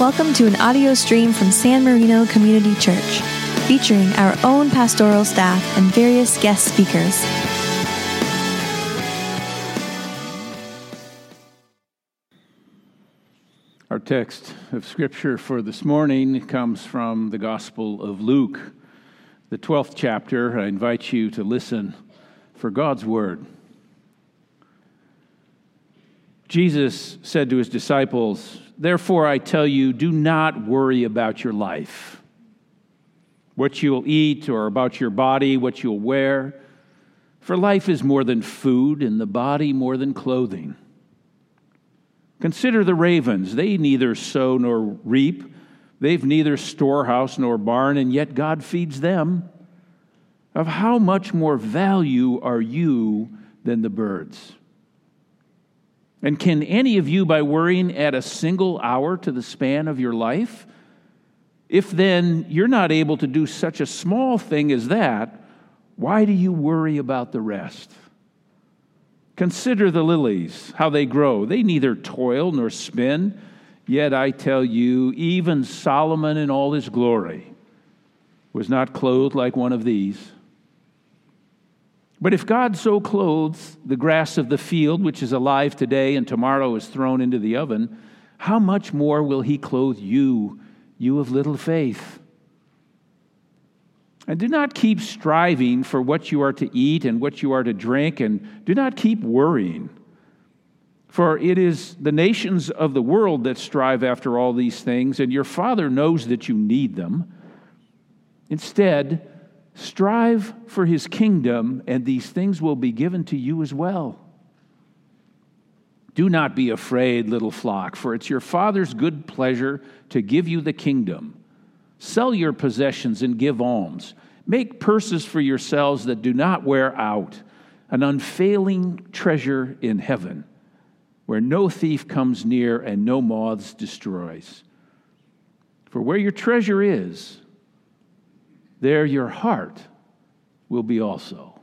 Welcome to an audio stream from San Marino Community Church, featuring our own pastoral staff and various guest speakers. Our text of scripture for this morning comes from the Gospel of Luke, the 12th chapter. I invite you to listen for God's word. Jesus said to his disciples, Therefore, I tell you, do not worry about your life, what you'll eat, or about your body, what you'll wear. For life is more than food, and the body more than clothing. Consider the ravens. They neither sow nor reap, they've neither storehouse nor barn, and yet God feeds them. Of how much more value are you than the birds? And can any of you, by worrying, add a single hour to the span of your life? If then you're not able to do such a small thing as that, why do you worry about the rest? Consider the lilies, how they grow. They neither toil nor spin. Yet I tell you, even Solomon in all his glory was not clothed like one of these. But if God so clothes the grass of the field, which is alive today and tomorrow is thrown into the oven, how much more will He clothe you, you of little faith? And do not keep striving for what you are to eat and what you are to drink, and do not keep worrying. For it is the nations of the world that strive after all these things, and your Father knows that you need them. Instead, Strive for his kingdom, and these things will be given to you as well. Do not be afraid, little flock, for it's your Father's good pleasure to give you the kingdom. Sell your possessions and give alms. Make purses for yourselves that do not wear out, an unfailing treasure in heaven, where no thief comes near and no moths destroys. For where your treasure is, there your heart will be also.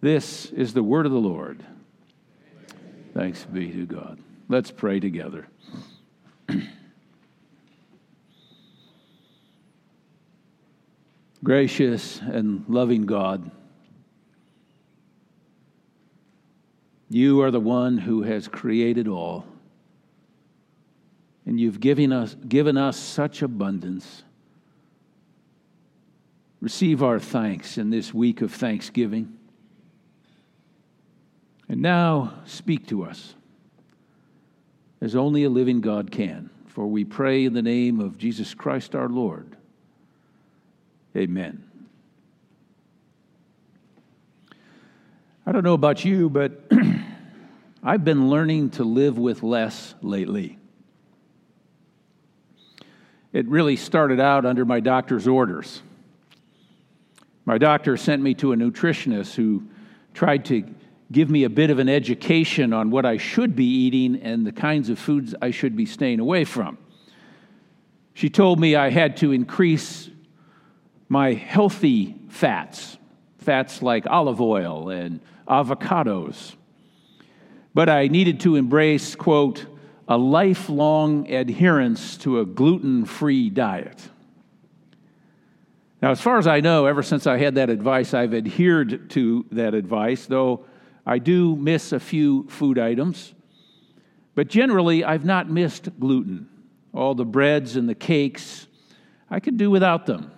This is the word of the Lord. Thanks be to God. Let's pray together. Gracious and loving God, you are the one who has created all, and you've given us, given us such abundance. Receive our thanks in this week of Thanksgiving. And now speak to us as only a living God can. For we pray in the name of Jesus Christ our Lord. Amen. I don't know about you, but I've been learning to live with less lately. It really started out under my doctor's orders. My doctor sent me to a nutritionist who tried to give me a bit of an education on what I should be eating and the kinds of foods I should be staying away from. She told me I had to increase my healthy fats, fats like olive oil and avocados. But I needed to embrace, quote, a lifelong adherence to a gluten free diet. Now, as far as I know, ever since I had that advice, I've adhered to that advice, though I do miss a few food items. But generally, I've not missed gluten. All the breads and the cakes, I could do without them.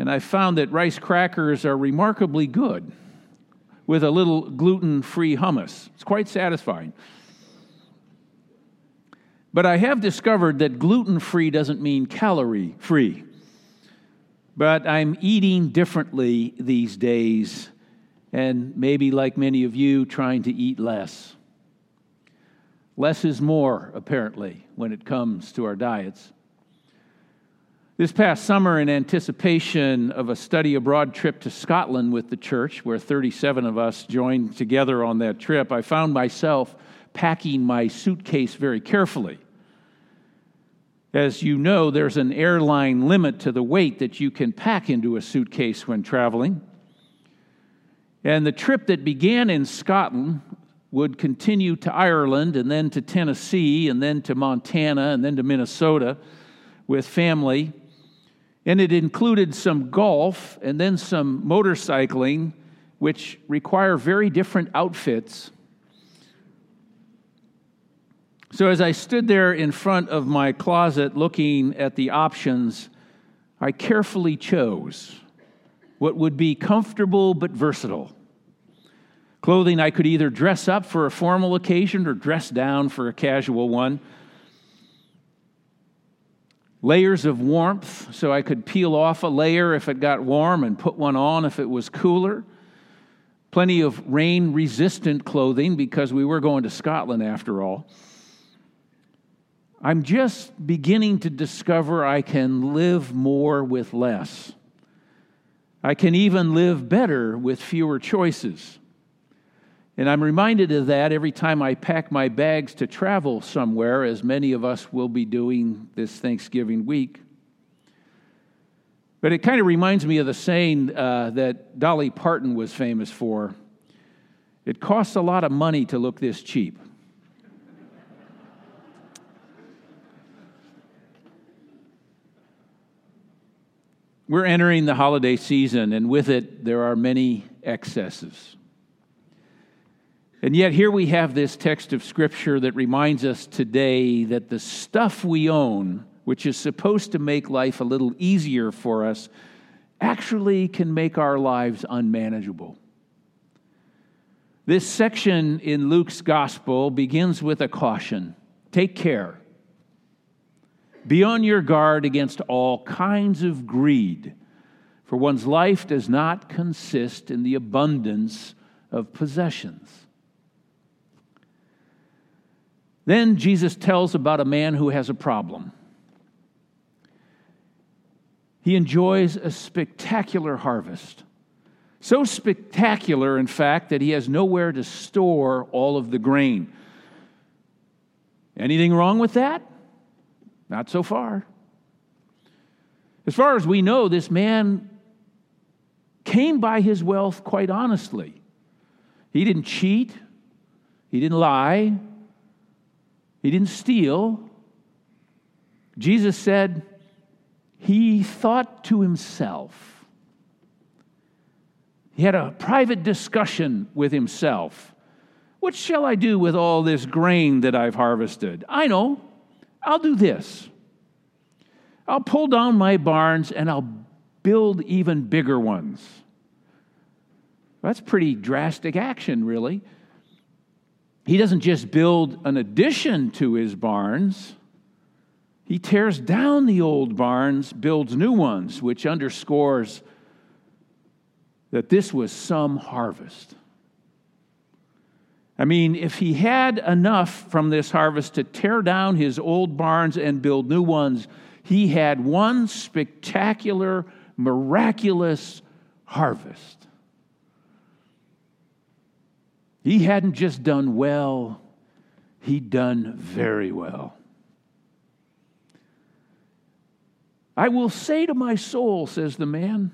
And I found that rice crackers are remarkably good with a little gluten free hummus. It's quite satisfying. But I have discovered that gluten free doesn't mean calorie free. But I'm eating differently these days, and maybe like many of you, trying to eat less. Less is more, apparently, when it comes to our diets. This past summer, in anticipation of a study abroad trip to Scotland with the church, where 37 of us joined together on that trip, I found myself packing my suitcase very carefully. As you know, there's an airline limit to the weight that you can pack into a suitcase when traveling. And the trip that began in Scotland would continue to Ireland and then to Tennessee and then to Montana and then to Minnesota with family. And it included some golf and then some motorcycling, which require very different outfits. So as I stood there in front of my closet looking at the options, I carefully chose what would be comfortable but versatile. Clothing I could either dress up for a formal occasion or dress down for a casual one. Layers of warmth, so I could peel off a layer if it got warm and put one on if it was cooler. Plenty of rain resistant clothing because we were going to Scotland after all. I'm just beginning to discover I can live more with less. I can even live better with fewer choices. And I'm reminded of that every time I pack my bags to travel somewhere, as many of us will be doing this Thanksgiving week. But it kind of reminds me of the saying uh, that Dolly Parton was famous for it costs a lot of money to look this cheap. We're entering the holiday season, and with it, there are many excesses. And yet, here we have this text of Scripture that reminds us today that the stuff we own, which is supposed to make life a little easier for us, actually can make our lives unmanageable. This section in Luke's gospel begins with a caution take care. Be on your guard against all kinds of greed, for one's life does not consist in the abundance of possessions. Then Jesus tells about a man who has a problem. He enjoys a spectacular harvest. So spectacular, in fact, that he has nowhere to store all of the grain. Anything wrong with that? Not so far. As far as we know, this man came by his wealth quite honestly. He didn't cheat, he didn't lie, he didn't steal. Jesus said he thought to himself. He had a private discussion with himself. What shall I do with all this grain that I've harvested? I know. I'll do this I'll pull down my barns and I'll build even bigger ones. That's pretty drastic action, really. He doesn't just build an addition to his barns, he tears down the old barns, builds new ones, which underscores that this was some harvest. I mean, if he had enough from this harvest to tear down his old barns and build new ones, he had one spectacular, miraculous harvest. He hadn't just done well, he'd done very well. I will say to my soul, says the man.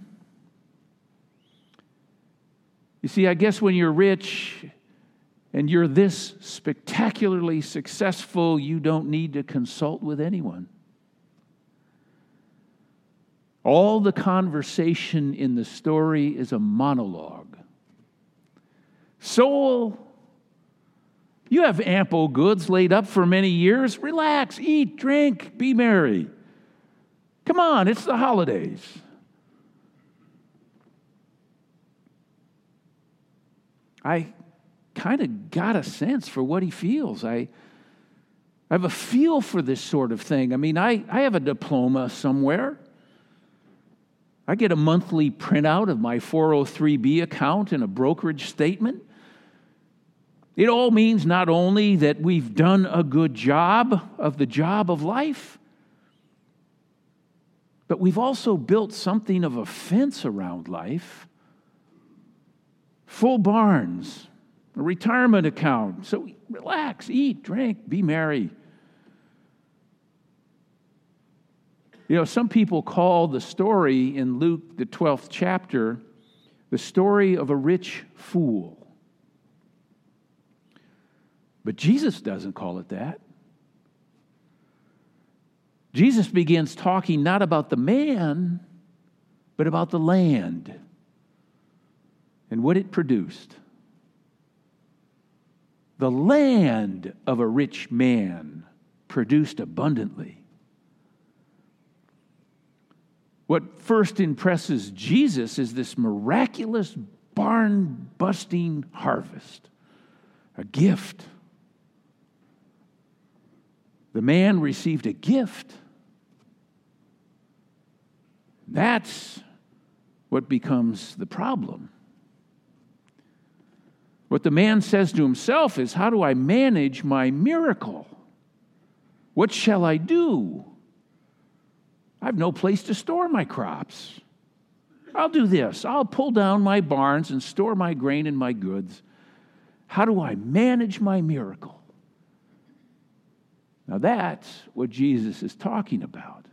You see, I guess when you're rich, and you're this spectacularly successful, you don't need to consult with anyone. All the conversation in the story is a monologue. Soul, you have ample goods laid up for many years. Relax, eat, drink, be merry. Come on, it's the holidays. I kind of got a sense for what he feels. I, I have a feel for this sort of thing. I mean, I, I have a diploma somewhere. I get a monthly printout of my 403B account and a brokerage statement. It all means not only that we've done a good job of the job of life, but we've also built something of a fence around life. Full barns, a retirement account. So relax, eat, drink, be merry. You know, some people call the story in Luke, the 12th chapter, the story of a rich fool. But Jesus doesn't call it that. Jesus begins talking not about the man, but about the land and what it produced. The land of a rich man produced abundantly. What first impresses Jesus is this miraculous barn busting harvest, a gift. The man received a gift. That's what becomes the problem. What the man says to himself is, How do I manage my miracle? What shall I do? I have no place to store my crops. I'll do this. I'll pull down my barns and store my grain and my goods. How do I manage my miracle? Now, that's what Jesus is talking about.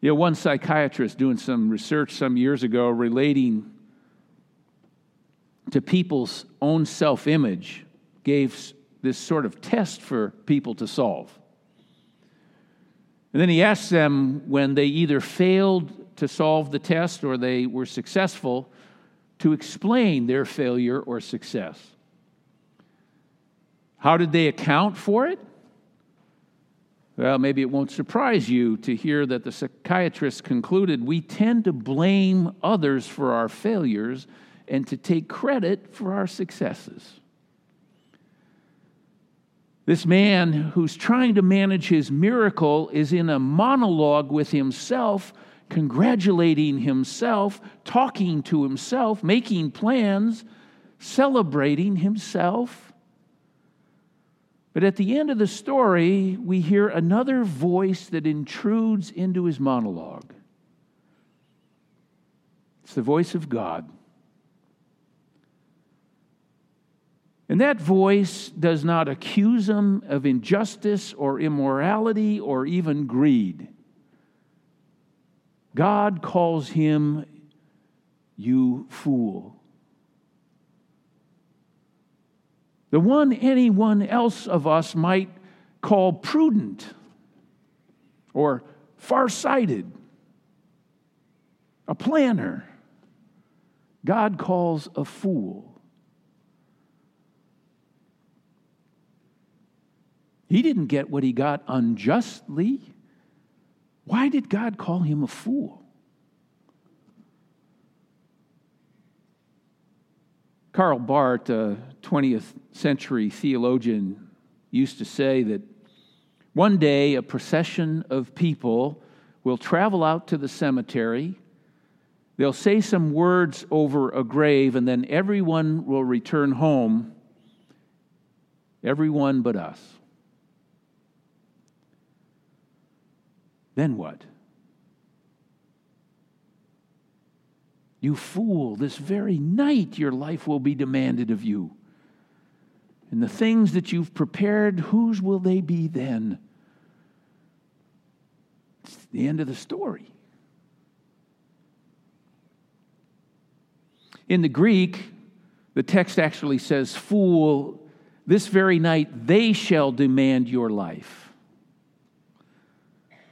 You know, one psychiatrist doing some research some years ago relating to people's own self image gave this sort of test for people to solve. And then he asked them when they either failed to solve the test or they were successful to explain their failure or success. How did they account for it? Well, maybe it won't surprise you to hear that the psychiatrist concluded we tend to blame others for our failures and to take credit for our successes. This man who's trying to manage his miracle is in a monologue with himself, congratulating himself, talking to himself, making plans, celebrating himself. But at the end of the story, we hear another voice that intrudes into his monologue. It's the voice of God. And that voice does not accuse him of injustice or immorality or even greed. God calls him, You fool. The one anyone else of us might call prudent or far-sighted, a planner, God calls a fool. He didn't get what he got unjustly. Why did God call him a fool? Karl Barth, a 20th century theologian, used to say that one day a procession of people will travel out to the cemetery. They'll say some words over a grave, and then everyone will return home. Everyone but us. Then what? You fool, this very night your life will be demanded of you. And the things that you've prepared, whose will they be then? It's the end of the story. In the Greek, the text actually says, Fool, this very night they shall demand your life.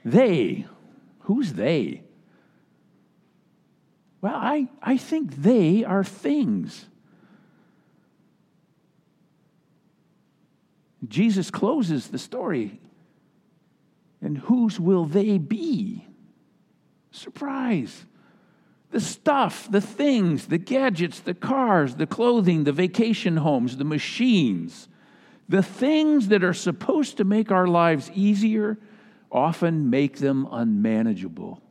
They, who's they? Well, I, I think they are things. Jesus closes the story. And whose will they be? Surprise. The stuff, the things, the gadgets, the cars, the clothing, the vacation homes, the machines, the things that are supposed to make our lives easier often make them unmanageable.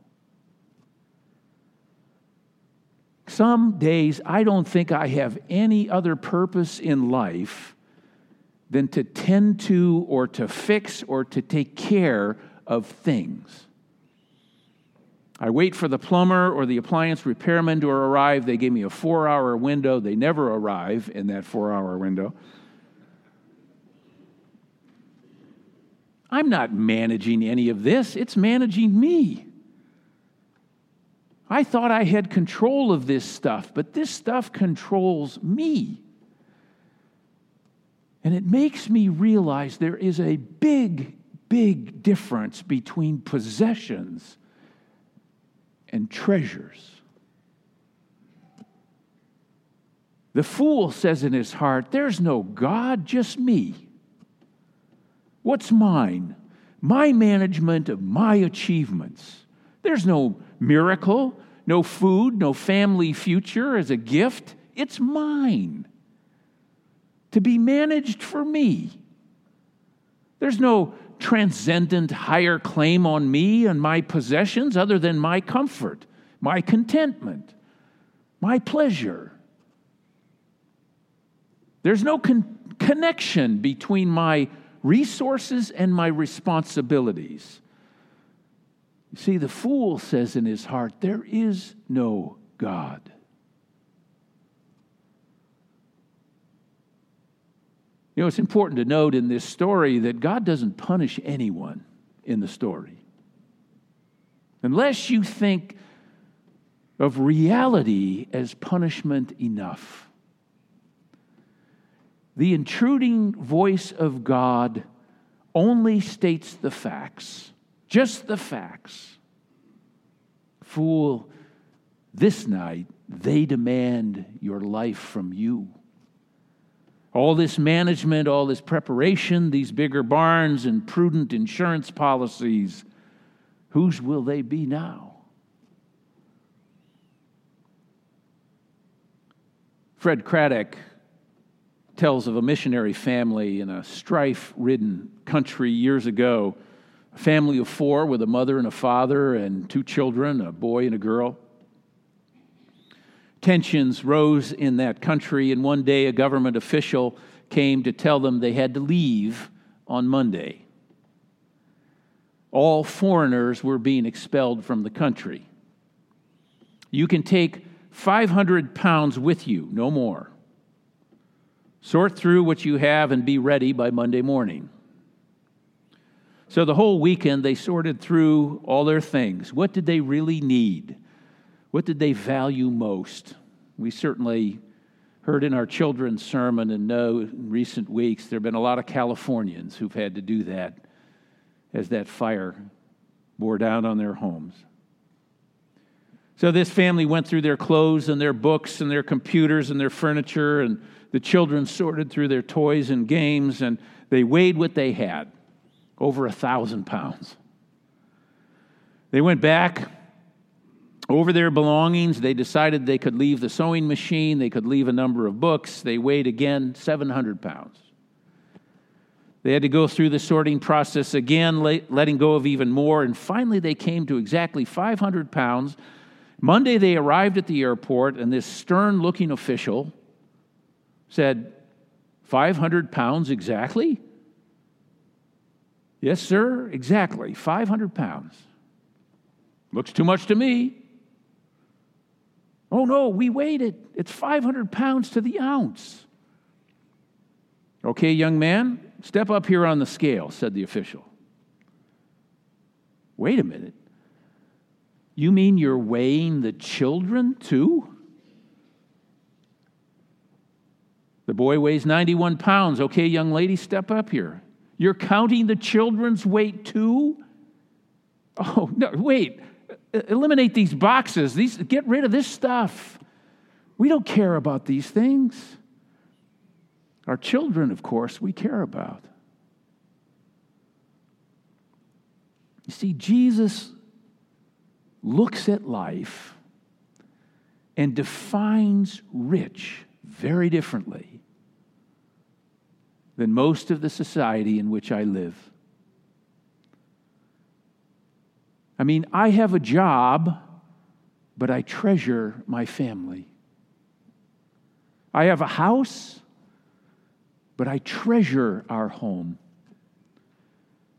Some days I don't think I have any other purpose in life than to tend to or to fix or to take care of things. I wait for the plumber or the appliance repairman to arrive. They give me a four hour window. They never arrive in that four hour window. I'm not managing any of this, it's managing me. I thought I had control of this stuff, but this stuff controls me. And it makes me realize there is a big, big difference between possessions and treasures. The fool says in his heart, There's no God, just me. What's mine? My management of my achievements. There's no miracle, no food, no family future as a gift. It's mine to be managed for me. There's no transcendent higher claim on me and my possessions other than my comfort, my contentment, my pleasure. There's no con- connection between my resources and my responsibilities. You see, the fool says in his heart, There is no God. You know, it's important to note in this story that God doesn't punish anyone in the story. Unless you think of reality as punishment enough. The intruding voice of God only states the facts, just the facts. Fool, this night they demand your life from you. All this management, all this preparation, these bigger barns and prudent insurance policies, whose will they be now? Fred Craddock tells of a missionary family in a strife ridden country years ago. A family of four with a mother and a father and two children, a boy and a girl. Tensions rose in that country, and one day a government official came to tell them they had to leave on Monday. All foreigners were being expelled from the country. You can take 500 pounds with you, no more. Sort through what you have and be ready by Monday morning. So the whole weekend they sorted through all their things. What did they really need? What did they value most? We certainly heard in our children's sermon and know in recent weeks there have been a lot of Californians who've had to do that as that fire bore down on their homes. So this family went through their clothes and their books and their computers and their furniture, and the children sorted through their toys and games, and they weighed what they had over a thousand pounds. They went back over their belongings. They decided they could leave the sewing machine, they could leave a number of books. They weighed again 700 pounds. They had to go through the sorting process again, letting go of even more, and finally they came to exactly 500 pounds. Monday they arrived at the airport, and this stern looking official said, 500 pounds exactly? Yes, sir, exactly. 500 pounds. Looks too much to me. Oh, no, we weighed it. It's 500 pounds to the ounce. Okay, young man, step up here on the scale, said the official. Wait a minute. You mean you're weighing the children too? The boy weighs 91 pounds. Okay, young lady, step up here. You're counting the children's weight too? Oh, no, wait eliminate these boxes. These, get rid of this stuff. We don't care about these things. Our children, of course, we care about. You see, Jesus looks at life and defines rich very differently than most of the society in which I live. I mean, I have a job, but I treasure my family. I have a house, but I treasure our home.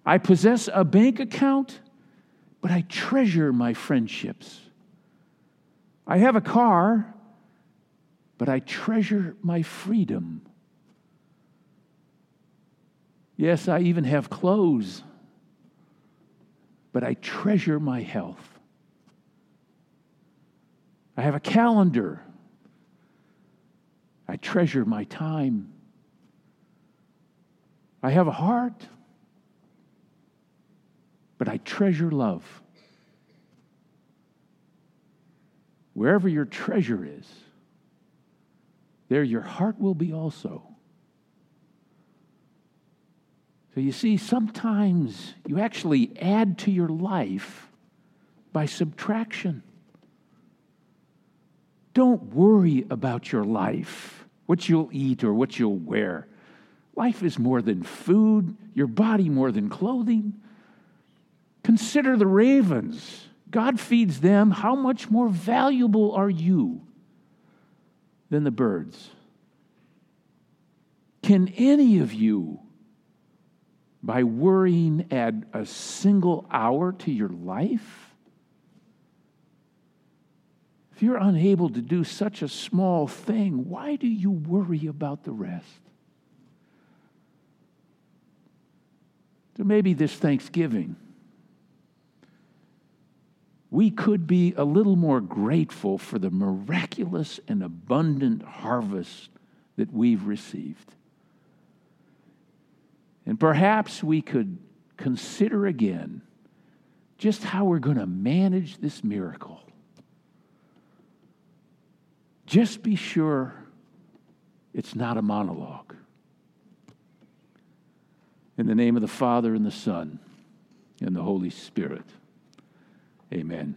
I possess a bank account, but I treasure my friendships. I have a car, but I treasure my freedom. Yes, I even have clothes but I treasure my health. I have a calendar. I treasure my time. I have a heart, but I treasure love. Wherever your treasure is, there your heart will be also. So you see, sometimes you actually add to your life by subtraction. Don't worry about your life, what you'll eat or what you'll wear. Life is more than food, your body more than clothing. Consider the ravens. God feeds them. How much more valuable are you than the birds? Can any of you, by worrying, add a single hour to your life? If you're unable to do such a small thing, why do you worry about the rest? So maybe this Thanksgiving, we could be a little more grateful for the miraculous and abundant harvest that we've received. And perhaps we could consider again just how we're going to manage this miracle. Just be sure it's not a monologue. In the name of the Father, and the Son, and the Holy Spirit. Amen.